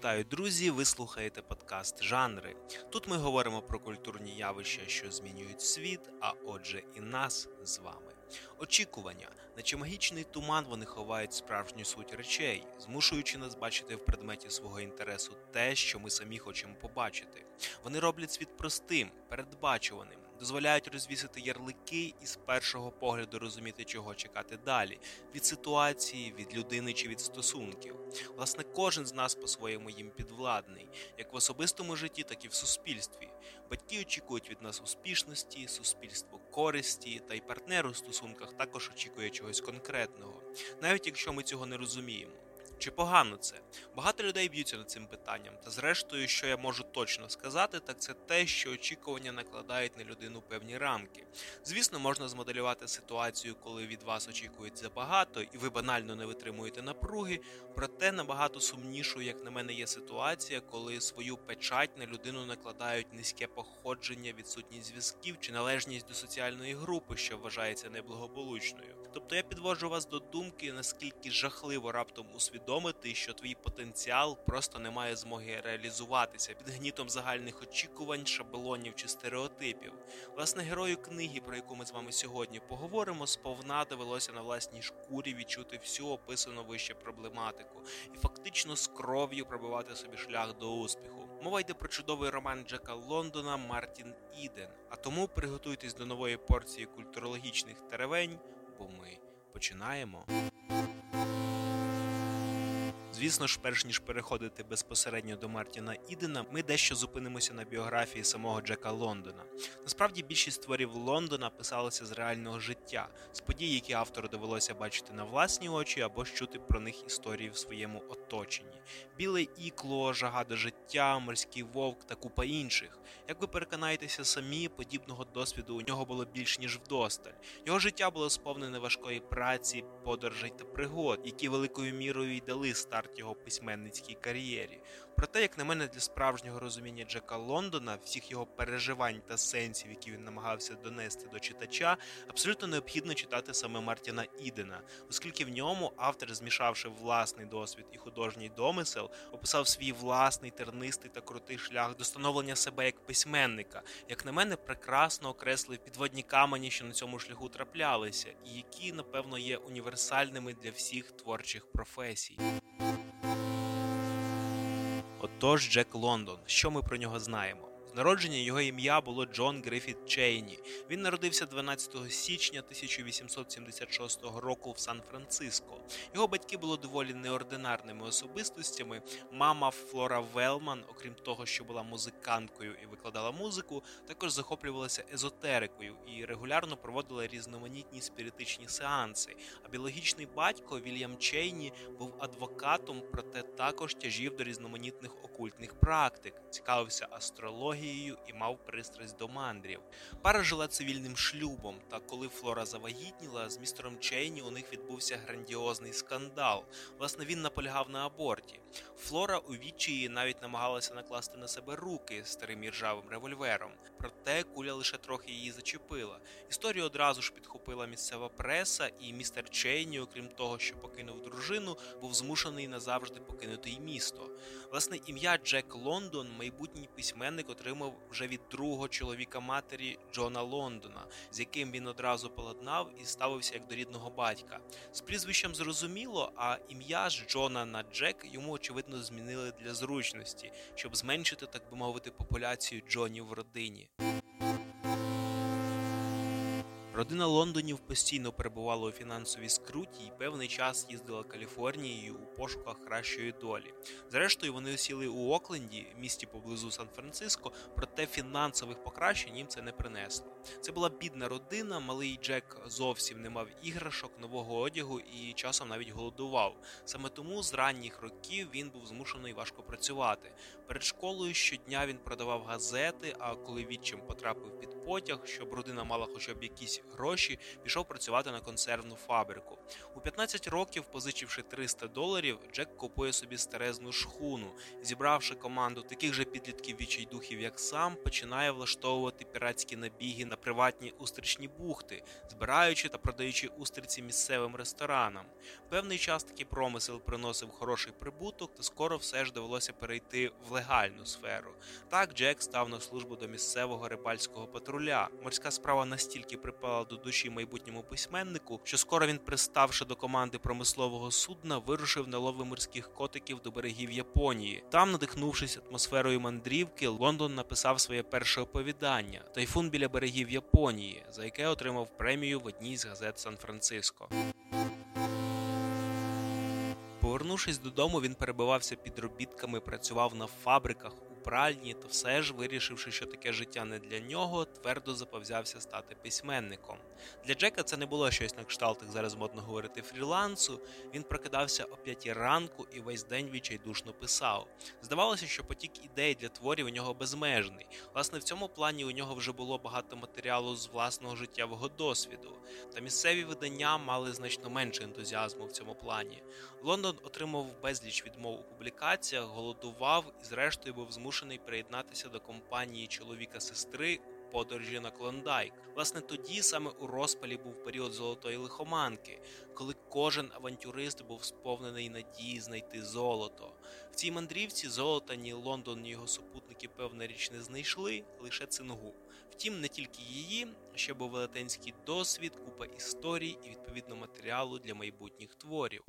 Вітаю, друзі! Ви слухаєте подкаст Жанри. Тут ми говоримо про культурні явища, що змінюють світ, а отже, і нас з вами. Очікування, наче магічний туман, вони ховають справжню суть речей, змушуючи нас бачити в предметі свого інтересу те, що ми самі хочемо побачити. Вони роблять світ простим, передбачуваним дозволяють розвісити ярлики і з першого погляду розуміти, чого чекати далі від ситуації, від людини чи від стосунків. Власне, кожен з нас по-своєму їм підвладний, як в особистому житті, так і в суспільстві. Батьки очікують від нас успішності, суспільство користі, та й партнер у стосунках також очікує чогось конкретного, навіть якщо ми цього не розуміємо. Чи погано це? Багато людей б'ються над цим питанням. Та зрештою, що я можу точно сказати, так це те, що очікування накладають на людину певні рамки. Звісно, можна змоделювати ситуацію, коли від вас очікують забагато, і ви банально не витримуєте напруги. Проте набагато сумнішою, як на мене, є ситуація, коли свою печать на людину накладають низьке походження, відсутність зв'язків чи належність до соціальної групи, що вважається неблагополучною. Тобто я підвожу вас до думки, наскільки жахливо раптом усвідомити, що твій потенціал просто не має змоги реалізуватися під гнітом загальних очікувань, шаблонів чи стереотипів. Власне, герою книги, про яку ми з вами сьогодні поговоримо, сповна довелося на власній шкурі відчути всю описану вище проблематику і фактично з кров'ю пробивати собі шлях до успіху. Мова йде про чудовий роман Джека Лондона Мартін Іден. А тому приготуйтесь до нової порції культурологічних теревень бо ми починаємо. Звісно ж, перш ніж переходити безпосередньо до Мартіна Ідена, ми дещо зупинимося на біографії самого Джека Лондона. Насправді більшість творів Лондона писалися з реального життя, з подій, які автору довелося бачити на власні очі або ж чути про них історії в своєму оточенні. Біле ікло, жага до життя, морський вовк та купа інших. Як ви переконаєтеся самі, подібного досвіду у нього було більш ніж вдосталь. Його життя було сповнене важкої праці, подорожей та пригод, які великою мірою й дали старт його письменницькій кар'єрі. Проте, як на мене, для справжнього розуміння Джека Лондона, всіх його переживань та сенсів, які він намагався донести до читача, абсолютно необхідно читати саме Мартіна Ідена, оскільки в ньому автор, змішавши власний досвід і художній домисел, описав свій власний тернистий та крутий шлях до становлення себе як письменника, як на мене, прекрасно окреслив підводні камені, що на цьому шляху траплялися, і які, напевно, є універсальними для всіх творчих професій. Отож, Джек Лондон, що ми про нього знаємо? З народження його ім'я було Джон Грифіт Чейні. Він народився 12 січня 1876 року в Сан-Франциско. Його батьки були доволі неординарними особистостями. Мама Флора Велман, окрім того, що була музиканткою і викладала музику, також захоплювалася езотерикою і регулярно проводила різноманітні спіритичні сеанси. А біологічний батько Вільям Чейні був адвокатом, проте також тяжів до різноманітних окультних практик, цікавився астрологією магією і мав пристрасть до мандрів. Пара жила цивільним шлюбом, та коли Флора завагітніла, з містером Чейні у них відбувся грандіозний скандал. Власне, він наполягав на аборті. Флора у відчаї навіть намагалася накласти на себе руки старим іржавим револьвером, проте куля лише трохи її зачепила. Історію одразу ж підхопила місцева преса, і містер Чейні, окрім того, що покинув дружину, був змушений назавжди покинути й місто. Власне, ім'я Джек Лондон, майбутній письменник, отримав вже від другого чоловіка матері Джона Лондона, з яким він одразу поладнав і ставився як до рідного батька. З прізвищем зрозуміло, а ім'я ж Джона на Джек йому очевидно змінили для зручності, щоб зменшити, так би мовити, популяцію Джонів в родині. Родина Лондонів постійно перебувала у фінансовій скруті і певний час їздила Каліфорнією у пошуках кращої долі. Зрештою, вони осіли у Окленді, місті поблизу Сан-Франциско, проте фінансових покращень їм це не принесло. Це була бідна родина, малий Джек зовсім не мав іграшок, нового одягу і часом навіть голодував. Саме тому з ранніх років він був змушений важко працювати. Перед школою щодня він продавав газети. А коли відчим потрапив під потяг, щоб родина мала хоча б якісь гроші, пішов працювати на консервну фабрику. У 15 років, позичивши 300 доларів, Джек купує собі старезну шхуну, зібравши команду таких же підлітків відчайдухів, як сам, починає влаштовувати піратські набіги на приватні устричні бухти, збираючи та продаючи устриці місцевим ресторанам. Певний час такий промисел приносив хороший прибуток, та скоро все ж довелося перейти в легальну сферу. Так Джек став на службу до місцевого рибальського патруля. Морська справа настільки припала до душі майбутньому письменнику, що скоро він, приставши до команди промислового судна, вирушив на лови морських котиків до берегів Японії. Там, надихнувшись атмосферою мандрівки, Лондон написав своє перше оповідання Тайфун біля берегів Японії, за яке отримав премію в одній з газет Сан-Франциско. Повернувшись додому, він перебивався під робітками, працював на фабриках пральні, та все ж, вирішивши, що таке життя не для нього, твердо заповзявся стати письменником. Для Джека це не було щось на кшталт, як зараз модно говорити фрілансу. Він прокидався о п'ятій ранку і весь день відчайдушно писав. Здавалося, що потік ідей для творів у нього безмежний. Власне, в цьому плані у нього вже було багато матеріалу з власного життєвого досвіду. Та місцеві видання мали значно менше ентузіазму в цьому плані. Лондон отримав безліч відмов у публікаціях, голодував і, зрештою, був змушений приєднатися до компанії чоловіка сестри у подорожі на Клондайк. Власне, тоді саме у розпалі був період золотої лихоманки, коли кожен авантюрист був сповнений надії знайти золото. В цій мандрівці золота ні Лондон, ні його супутники певна річ не знайшли, лише цингу. Втім, не тільки її, ще був велетенський досвід, купа історій і відповідно матеріалу для майбутніх творів.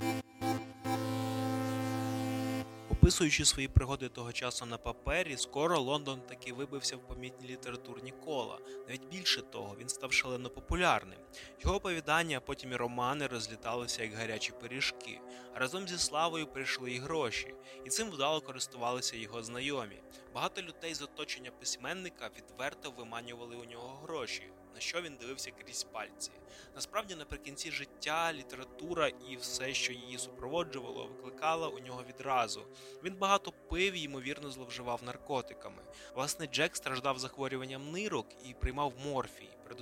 Описуючи свої пригоди того часу на папері, скоро Лондон таки вибився в помітні літературні кола. Навіть більше того, він став шалено популярним. Його оповідання, а потім і романи розліталися як гарячі пиріжки. Разом зі славою прийшли і гроші, і цим вдало користувалися його знайомі. Багато людей з оточення письменника відверто виманювали у нього гроші що він дивився крізь пальці. Насправді, наприкінці життя, література і все, що її супроводжувало, викликала у нього відразу. Він багато пив і ймовірно зловживав наркотиками. Власне, Джек страждав захворюванням нирок і приймав морфій при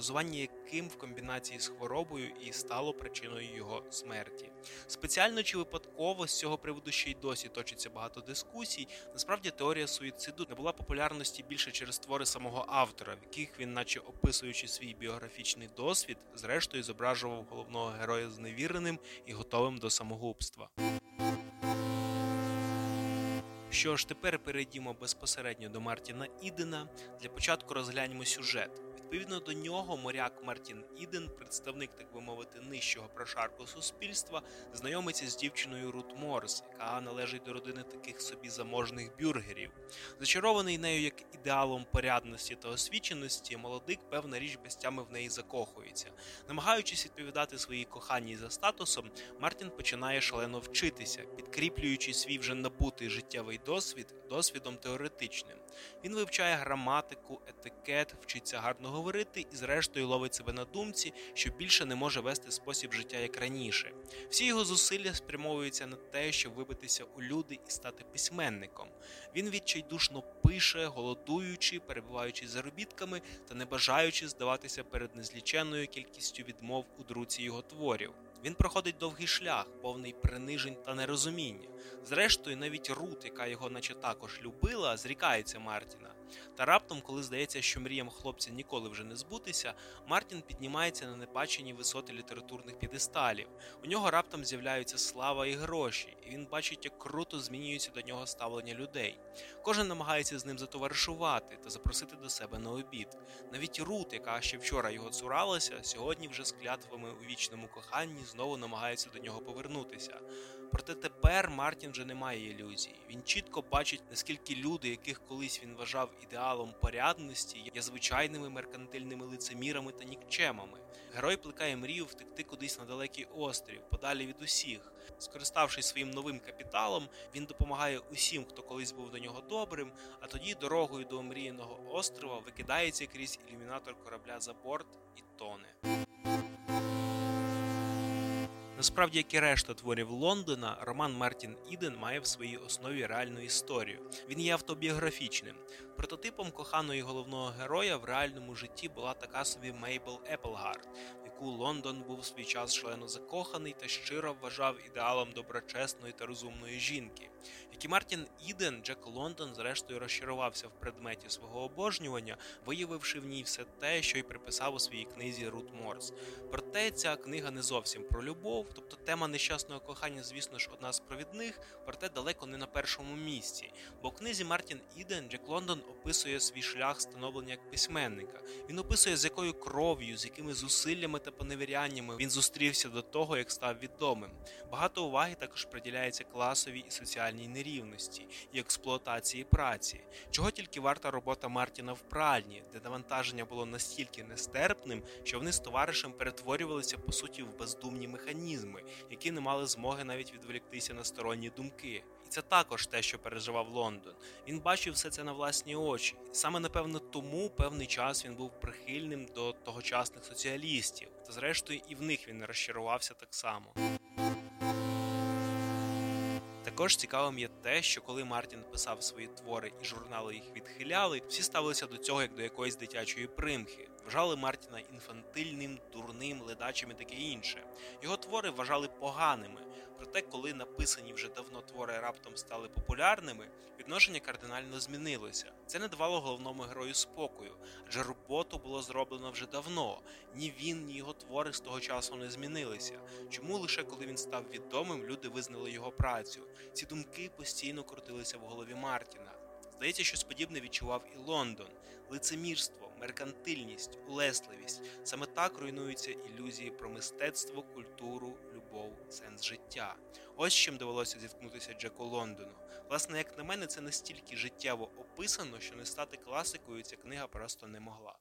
яким в комбінації з хворобою і стало причиною його смерті. Спеціально чи випадково з цього приводу ще й досі точиться багато дискусій. Насправді теорія суїциду не була популярності більше через твори самого автора, в яких він, наче описуючи свій біографічний досвід, зрештою зображував головного героя зневіреним і готовим до самогубства. Що ж, тепер перейдімо безпосередньо до Мартіна Ідена. Для початку розгляньмо сюжет. Відповідно до нього, моряк Мартін Іден, представник, так би мовити, нижчого прошарку суспільства, знайомиться з дівчиною Рут Морс, яка належить до родини таких собі заможних бюргерів. Зачарований нею як ідеалом порядності та освіченості, молодик, певна річ без тями в неї закохується. Намагаючись відповідати своїй коханій за статусом, Мартін починає шалено вчитися, підкріплюючи свій вже набутий життєвий досвід досвідом теоретичним. Він вивчає граматику, етикет, вчиться гарно говорити і, зрештою, ловить себе на думці, що більше не може вести спосіб життя як раніше. Всі його зусилля спрямовуються на те, щоб вибитися у люди і стати письменником. Він відчайдушно пише, голодуючи, перебуваючи заробітками та не бажаючи здаватися перед незліченною кількістю відмов у друці його творів. Він проходить довгий шлях, повний принижень та нерозуміння. Зрештою, навіть Рут, яка його наче також любила, зрікається Мартіна. Та раптом, коли здається, що мріям хлопця ніколи вже не збутися, Мартін піднімається на непачені висоти літературних підесталів. У нього раптом з'являються слава і гроші, і він бачить, як круто змінюється до нього ставлення людей. Кожен намагається з ним затоваришувати та запросити до себе на обід. Навіть Рут, яка ще вчора його цуралася, сьогодні вже з клятвами у вічному коханні знову намагається до нього повернутися. Проте тепер Мартін вже не має ілюзій. Він чітко бачить, наскільки люди, яких колись він вважав ідеалом порядності, є звичайними меркантильними лицемірами та нікчемами. Герой плекає мрію втекти кудись на далекий острів, подалі від усіх. Скориставшись своїм новим капіталом, він допомагає усім, хто колись був до нього добрим, а тоді дорогою до омріяного острова викидається крізь ілюмінатор корабля за борт і тоне. Насправді, як і решта творів Лондона, роман Мартін Іден має в своїй основі реальну історію. Він є автобіографічним. Прототипом коханої головного героя в реальному житті була така собі Мейбл Еплгард, яку Лондон був в свій час члено закоханий та щиро вважав ідеалом доброчесної та розумної жінки. Як Мартін Іден, Джек Лондон, зрештою, розчарувався в предметі свого обожнювання, виявивши в ній все те, що й приписав у своїй книзі Рут Морс. Проте ця книга не зовсім про любов, тобто тема нещасного кохання, звісно ж, одна з провідних, проте далеко не на першому місці. Бо в книзі Мартін Іден Джек Лондон описує свій шлях становлення як письменника. Він описує, з якою кров'ю, з якими зусиллями та поневіряннями він зустрівся до того, як став відомим. Багато уваги також приділяється класовій і соціальній нерівності і експлуатації праці, чого тільки варта робота Мартіна в пральні, де навантаження було настільки нестерпним, що вони з товаришем перетворювалися по суті в бездумні механізми, які не мали змоги навіть відволіктися на сторонні думки. Це також те, що переживав Лондон. Він бачив все це на власні очі, саме напевно тому певний час він був прихильним до тогочасних соціалістів, та зрештою і в них він розчарувався так само. Також цікавим є те, що коли Мартін писав свої твори і журнали їх відхиляли, всі ставилися до цього як до якоїсь дитячої примхи. Вважали Мартіна інфантильним, дурним, ледачим і таке інше. Його твори вважали поганими. Проте, коли написані вже давно твори раптом стали популярними, відношення кардинально змінилося. Це не давало головному герою спокою, адже роботу було зроблено вже давно. Ні він, ні його твори з того часу не змінилися. Чому лише коли він став відомим, люди визнали його працю? Ці думки постійно крутилися в голові Мартіна. Здається, щось подібне відчував і Лондон, лицемірство, меркантильність, улесливість. Саме так руйнуються ілюзії про мистецтво, культуру, любов, сенс життя. Ось чим довелося зіткнутися Джеку Лондону. Власне, як на мене, це настільки життєво описано, що не стати класикою ця книга просто не могла.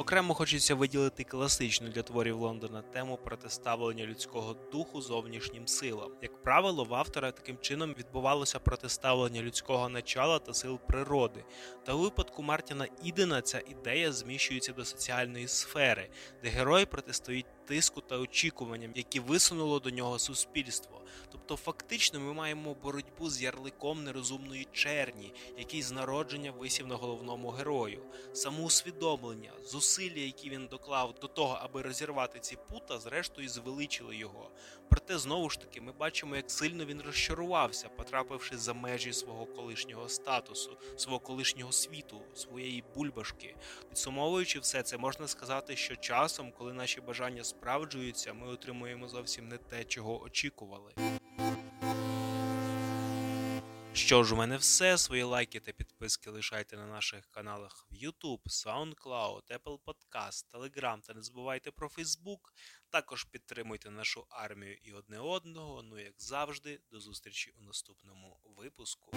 Окремо хочеться виділити класичну для творів Лондона тему протиставлення людського духу зовнішнім силам. Як правило, в автора таким чином відбувалося протиставлення людського начала та сил природи. Та у випадку Мартіна Ідена ця ідея зміщується до соціальної сфери, де герої протистоїть тиску та очікуванням, які висунуло до нього суспільство. Тобто, фактично, ми маємо боротьбу з ярликом нерозумної черні, який з народження висів на головному герою, самоусвідомлення, зусилля, які він доклав до того, аби розірвати ці пута, зрештою звеличили його. Проте знову ж таки ми бачимо, як сильно він розчарувався, потрапивши за межі свого колишнього статусу, свого колишнього світу, своєї бульбашки. Підсумовуючи все це, можна сказати, що часом, коли наші бажання справджуються, ми отримуємо зовсім не те, чого очікували. Що ж, у мене все. Свої лайки та підписки лишайте на наших каналах в YouTube, SoundCloud, Apple Podcast, Telegram та не забувайте про Facebook. Також підтримуйте нашу армію і одне одного. Ну як завжди, до зустрічі у наступному випуску.